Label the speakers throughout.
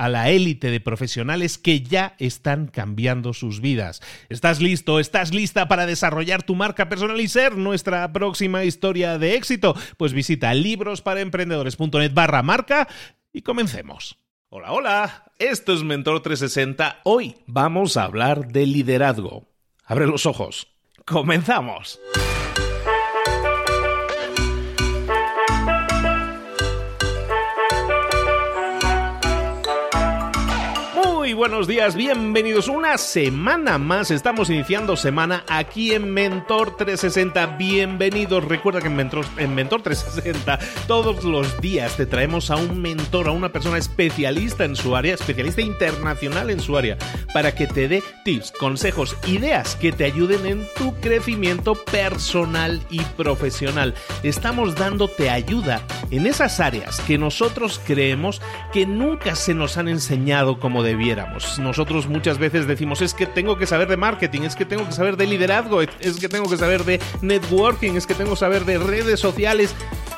Speaker 1: a la élite de profesionales que ya están cambiando sus vidas. ¿Estás listo? ¿Estás lista para desarrollar tu marca personal y ser nuestra próxima historia de éxito? Pues visita librosparaemprendedores.net barra marca y comencemos. Hola, hola, esto es Mentor 360. Hoy vamos a hablar de liderazgo. Abre los ojos. Comenzamos. Buenos días, bienvenidos una semana más. Estamos iniciando semana aquí en Mentor 360. Bienvenidos. Recuerda que en Mentor, en Mentor 360 todos los días te traemos a un mentor, a una persona especialista en su área, especialista internacional en su área, para que te dé tips, consejos, ideas que te ayuden en tu crecimiento personal y profesional. Estamos dándote ayuda en esas áreas que nosotros creemos que nunca se nos han enseñado como Nosotros muchas veces decimos, es que tengo que saber de marketing, es que tengo que saber de liderazgo, es que tengo que saber de networking, es que tengo que saber de redes sociales,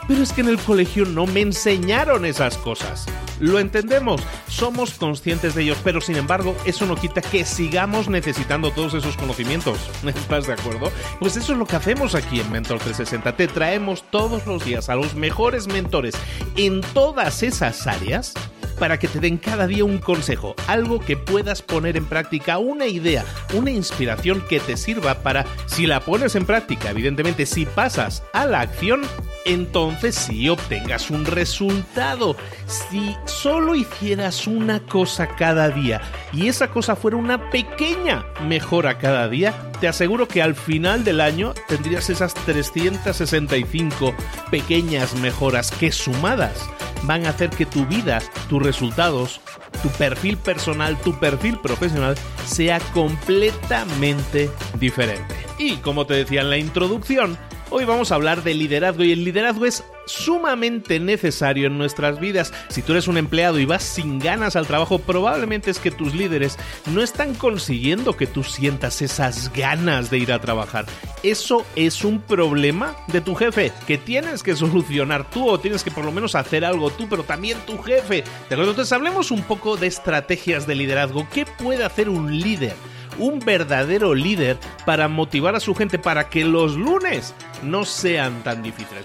Speaker 1: pero es que en el colegio no me enseñaron esas cosas. Lo entendemos, somos conscientes de ellos, pero sin embargo eso no quita que sigamos necesitando todos esos conocimientos. ¿Estás de acuerdo? Pues eso es lo que hacemos aquí en Mentor 360. Te traemos todos los días a los mejores mentores en todas esas áreas para que te den cada día un consejo, algo que puedas poner en práctica, una idea, una inspiración que te sirva para, si la pones en práctica, evidentemente, si pasas a la acción, entonces sí obtengas un resultado. Si solo hicieras una cosa cada día y esa cosa fuera una pequeña mejora cada día, te aseguro que al final del año tendrías esas 365 pequeñas mejoras que sumadas van a hacer que tu vida, tus resultados, tu perfil personal, tu perfil profesional sea completamente diferente. Y como te decía en la introducción, Hoy vamos a hablar de liderazgo y el liderazgo es sumamente necesario en nuestras vidas. Si tú eres un empleado y vas sin ganas al trabajo, probablemente es que tus líderes no están consiguiendo que tú sientas esas ganas de ir a trabajar. Eso es un problema de tu jefe que tienes que solucionar tú o tienes que por lo menos hacer algo tú, pero también tu jefe. Entonces hablemos un poco de estrategias de liderazgo. ¿Qué puede hacer un líder? un verdadero líder para motivar a su gente para que los lunes no sean tan difíciles.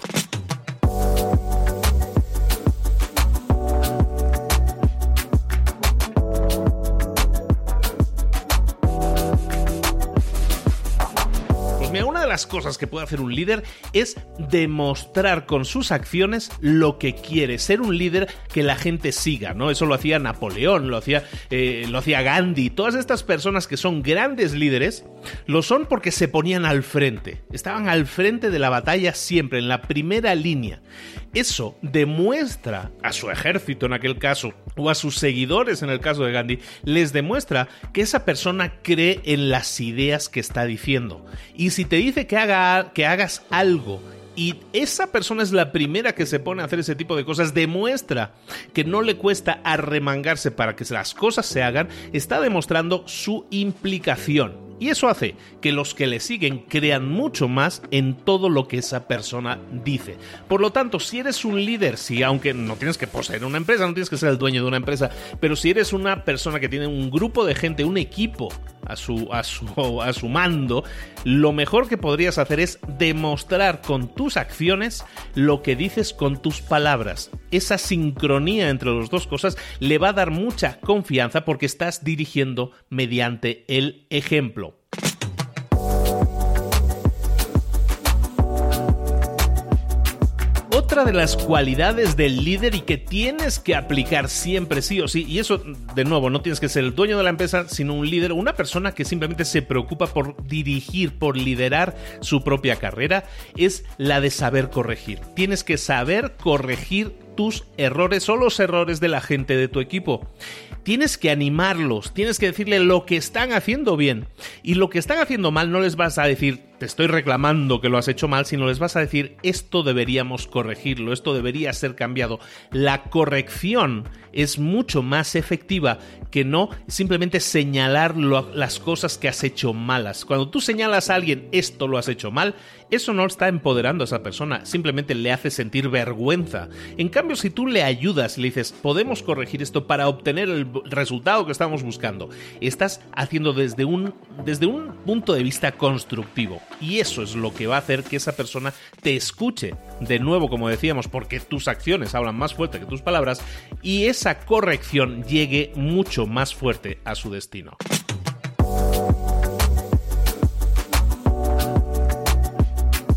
Speaker 1: you cosas que puede hacer un líder es demostrar con sus acciones lo que quiere, ser un líder que la gente siga, ¿no? Eso lo hacía Napoleón, lo hacía, eh, lo hacía Gandhi, todas estas personas que son grandes líderes, lo son porque se ponían al frente, estaban al frente de la batalla siempre, en la primera línea. Eso demuestra a su ejército en aquel caso, o a sus seguidores en el caso de Gandhi, les demuestra que esa persona cree en las ideas que está diciendo. Y si te dice que, haga, que hagas algo y esa persona es la primera que se pone a hacer ese tipo de cosas, demuestra que no le cuesta arremangarse para que las cosas se hagan, está demostrando su implicación. Y eso hace que los que le siguen crean mucho más en todo lo que esa persona dice. Por lo tanto, si eres un líder, si aunque no tienes que poseer una empresa, no tienes que ser el dueño de una empresa, pero si eres una persona que tiene un grupo de gente, un equipo a su, a su, a su mando, lo mejor que podrías hacer es demostrar con tus acciones lo que dices con tus palabras. Esa sincronía entre las dos cosas le va a dar mucha confianza porque estás dirigiendo mediante el ejemplo. Otra de las cualidades del líder y que tienes que aplicar siempre sí o sí, y eso de nuevo, no tienes que ser el dueño de la empresa, sino un líder, una persona que simplemente se preocupa por dirigir, por liderar su propia carrera, es la de saber corregir. Tienes que saber corregir tus errores o los errores de la gente de tu equipo. Tienes que animarlos, tienes que decirle lo que están haciendo bien. Y lo que están haciendo mal no les vas a decir, te estoy reclamando que lo has hecho mal, sino les vas a decir esto deberíamos corregirlo, esto debería ser cambiado. La corrección es mucho más efectiva que no simplemente señalar las cosas que has hecho malas. Cuando tú señalas a alguien esto lo has hecho mal, eso no está empoderando a esa persona, simplemente le hace sentir vergüenza. En cambio, si tú le ayudas y le dices, podemos corregir esto para obtener el resultado que estamos buscando, estás haciendo desde un, desde un punto de vista constructivo. Y eso es lo que va a hacer que esa persona te escuche. De nuevo, como decíamos, porque tus acciones hablan más fuerte que tus palabras y esa corrección llegue mucho más fuerte a su destino.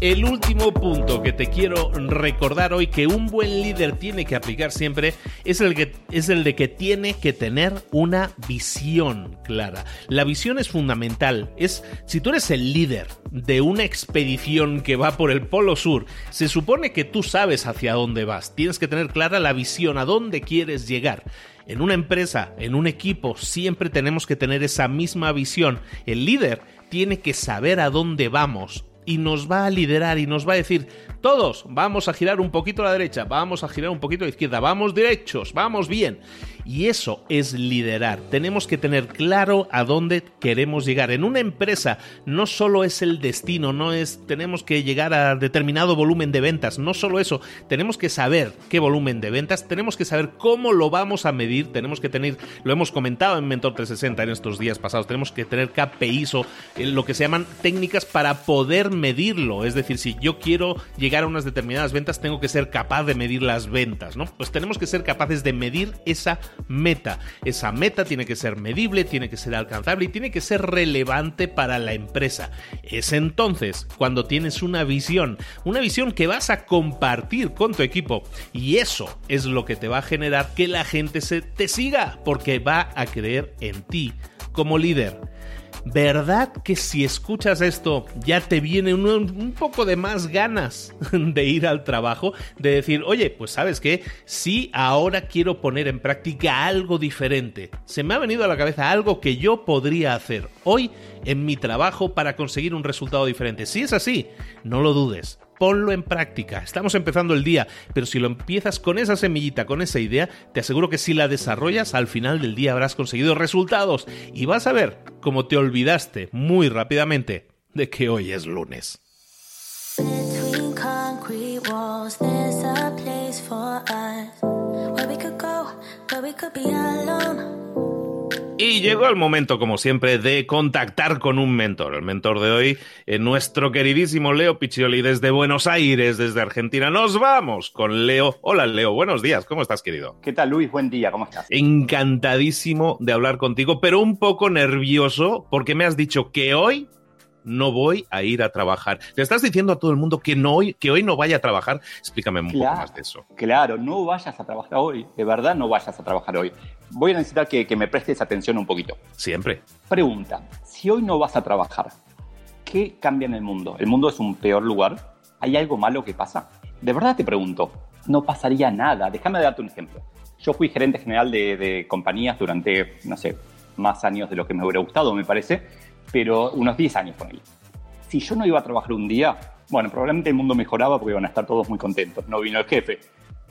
Speaker 1: El último punto que te quiero recordar hoy que un buen líder tiene que aplicar siempre es el, que, es el de que tiene que tener una visión clara. La visión es fundamental. Es si tú eres el líder de una expedición que va por el Polo Sur, se supone que tú sabes hacia dónde vas. Tienes que tener clara la visión, a dónde quieres llegar. En una empresa, en un equipo, siempre tenemos que tener esa misma visión. El líder tiene que saber a dónde vamos y nos va a liderar y nos va a decir, todos vamos a girar un poquito a la derecha, vamos a girar un poquito a la izquierda, vamos derechos, vamos bien. Y eso es liderar. Tenemos que tener claro a dónde queremos llegar. En una empresa no solo es el destino, no es tenemos que llegar a determinado volumen de ventas, no solo eso, tenemos que saber qué volumen de ventas, tenemos que saber cómo lo vamos a medir, tenemos que tener, lo hemos comentado en Mentor 360 en estos días pasados, tenemos que tener KPIs o eh, lo que se llaman técnicas para poder medirlo. Es decir, si yo quiero llegar a unas determinadas ventas, tengo que ser capaz de medir las ventas, ¿no? Pues tenemos que ser capaces de medir esa meta. Esa meta tiene que ser medible, tiene que ser alcanzable y tiene que ser relevante para la empresa. Es entonces cuando tienes una visión, una visión que vas a compartir con tu equipo y eso es lo que te va a generar que la gente se te siga porque va a creer en ti como líder. ¿Verdad que si escuchas esto ya te viene un, poco de más ganas de ir al trabajo? De decir, oye, pues sabes qué, sí, ahora quiero poner en práctica algo diferente. Se me ha venido a la cabeza algo que yo podría hacer hoy en mi trabajo para conseguir un resultado diferente. Si es así, no lo dudes ponlo en práctica. Estamos empezando el día, pero si lo empiezas con esa semillita, con esa idea, te aseguro que si la desarrollas, al final del día habrás conseguido resultados y vas a ver cómo te olvidaste muy rápidamente de que hoy es lunes. Y llegó el momento, como siempre, de contactar con un mentor. El mentor de hoy, eh, nuestro queridísimo Leo Piccioli desde Buenos Aires, desde Argentina. Nos vamos con Leo. Hola Leo, buenos días, ¿cómo estás querido?
Speaker 2: ¿Qué tal Luis? Buen día, ¿cómo estás?
Speaker 1: Encantadísimo de hablar contigo, pero un poco nervioso porque me has dicho que hoy no voy a ir a trabajar. ¿Le estás diciendo a todo el mundo que, no hoy, que hoy no vaya a trabajar? Explícame un poco más de eso.
Speaker 2: Claro, no vayas a trabajar hoy. De verdad, no vayas a trabajar hoy. Voy a necesitar que, que me prestes atención un poquito.
Speaker 1: Siempre.
Speaker 2: Pregunta, si hoy no vas a trabajar, ¿qué cambia en el mundo? ¿El mundo es un peor lugar? ¿Hay algo malo que pasa? De verdad te pregunto, no pasaría nada. Déjame darte un ejemplo. Yo fui gerente general de, de compañías durante, no sé, más años de lo que me hubiera gustado, me parece pero unos 10 años con él. si yo no iba a trabajar un día, bueno, probablemente el mundo mejoraba porque iban a estar todos muy contentos, no vino el jefe,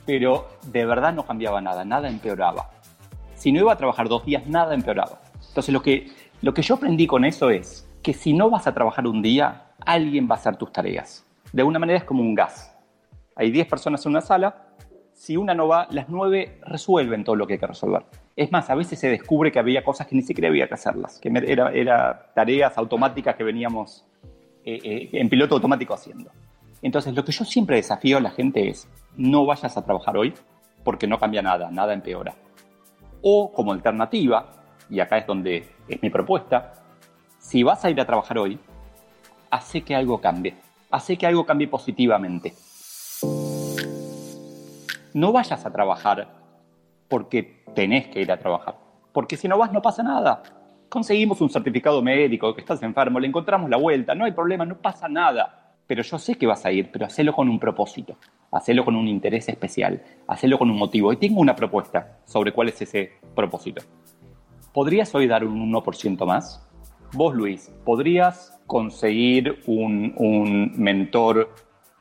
Speaker 2: pero de verdad no cambiaba nada, nada empeoraba. Si no iba a trabajar dos días, nada empeoraba. Entonces lo que, lo que yo aprendí con eso es que si no vas a trabajar un día, alguien va a hacer tus tareas. De alguna manera es como un gas. Hay 10 personas en una sala, si una no va, las 9 resuelven todo lo que hay que resolver. Es más, a veces se descubre que había cosas que ni siquiera había que hacerlas, que eran era tareas automáticas que veníamos eh, eh, en piloto automático haciendo. Entonces, lo que yo siempre desafío a la gente es, no vayas a trabajar hoy porque no cambia nada, nada empeora. O como alternativa, y acá es donde es mi propuesta, si vas a ir a trabajar hoy, hace que algo cambie, hace que algo cambie positivamente. No vayas a trabajar porque tenés que ir a trabajar, porque si no vas no pasa nada. Conseguimos un certificado médico, que estás enfermo, le encontramos la vuelta, no hay problema, no pasa nada. Pero yo sé que vas a ir, pero hacelo con un propósito, hacelo con un interés especial, hacelo con un motivo. Y tengo una propuesta sobre cuál es ese propósito. ¿Podrías hoy dar un 1% más? Vos, Luis, ¿podrías conseguir un, un mentor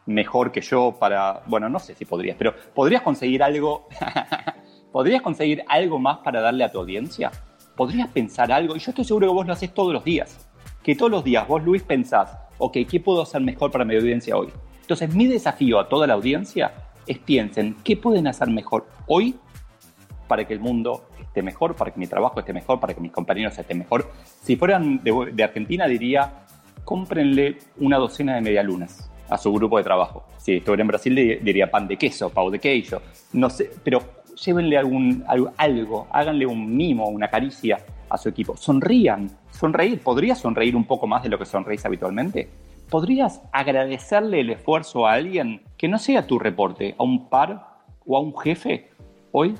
Speaker 2: mejor que yo para, bueno, no sé si podrías, pero ¿podrías conseguir algo, podrías conseguir algo más para darle a tu audiencia? ¿Podrías pensar algo? Y yo estoy seguro que vos lo haces todos los días. Que todos los días vos, Luis, pensás, ok, ¿qué puedo hacer mejor para mi audiencia hoy? Entonces, mi desafío a toda la audiencia es piensen, ¿qué pueden hacer mejor hoy para que el mundo esté mejor, para que mi trabajo esté mejor, para que mis compañeros estén mejor? Si fueran de, de Argentina, diría, cómprenle una docena de medialunas a su grupo de trabajo. Si estuviera en Brasil diría pan de queso, pau de queijo, no sé, pero llévenle algún, algo, háganle un mimo, una caricia a su equipo. Sonrían, sonreír. ¿Podrías sonreír un poco más de lo que sonreís habitualmente? ¿Podrías agradecerle el esfuerzo a alguien que no sea tu reporte, a un par o a un jefe hoy?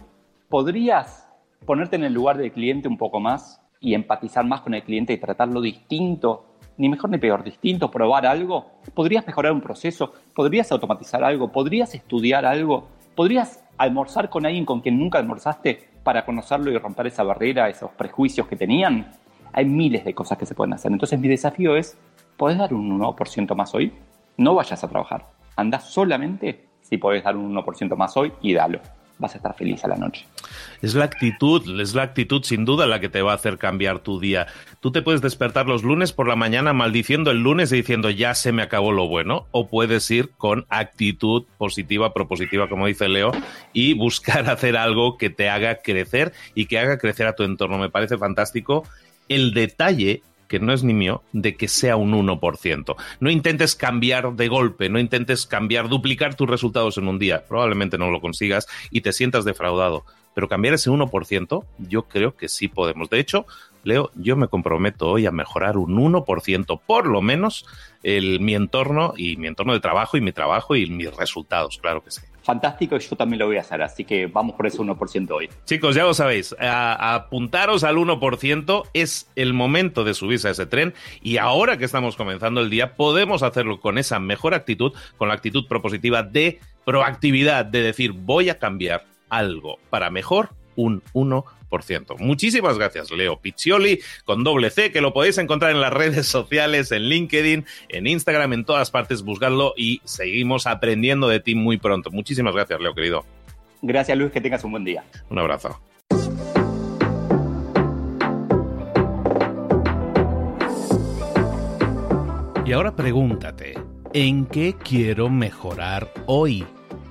Speaker 2: ¿Podrías ponerte en el lugar del cliente un poco más y empatizar más con el cliente y tratarlo distinto ni mejor ni peor, distinto, probar algo? ¿Podrías mejorar un proceso? ¿Podrías automatizar algo? ¿Podrías estudiar algo? ¿Podrías almorzar con alguien con quien nunca almorzaste para conocerlo y romper esa barrera, esos prejuicios que tenían? Hay miles de cosas que se pueden hacer. Entonces mi desafío es, ¿podés dar un 1% más hoy? No vayas a trabajar. Anda solamente si podés dar un 1% más hoy y dalo vas a estar feliz a la noche.
Speaker 1: Es la actitud, es la actitud sin duda la que te va a hacer cambiar tu día. Tú te puedes despertar los lunes por la mañana maldiciendo el lunes y diciendo ya se me acabó lo bueno, o puedes ir con actitud positiva, propositiva, como dice Leo, y buscar hacer algo que te haga crecer y que haga crecer a tu entorno. Me parece fantástico. El detalle que no es ni mío, de que sea un 1%. No intentes cambiar de golpe, no intentes cambiar, duplicar tus resultados en un día. Probablemente no lo consigas y te sientas defraudado. Pero cambiar ese 1%, yo creo que sí podemos. De hecho, Leo, yo me comprometo hoy a mejorar un 1%, por lo menos, el, mi entorno y mi entorno de trabajo y mi trabajo y mis resultados, claro que sí
Speaker 2: fantástico yo también lo voy a hacer, así que vamos por ese 1% hoy.
Speaker 1: Chicos, ya lo sabéis, apuntaros al 1%, es el momento de subirse a ese tren y ahora que estamos comenzando el día podemos hacerlo con esa mejor actitud, con la actitud propositiva de proactividad, de decir voy a cambiar algo para mejor un 1%. Muchísimas gracias, Leo Piccioli, con doble C, que lo podéis encontrar en las redes sociales, en LinkedIn, en Instagram, en todas partes, buscadlo y seguimos aprendiendo de ti muy pronto. Muchísimas gracias, Leo, querido.
Speaker 2: Gracias, Luis, que tengas un buen día.
Speaker 1: Un abrazo. Y ahora pregúntate, ¿en qué quiero mejorar hoy?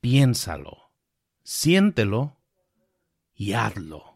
Speaker 1: Piénsalo. Siéntelo y hazlo.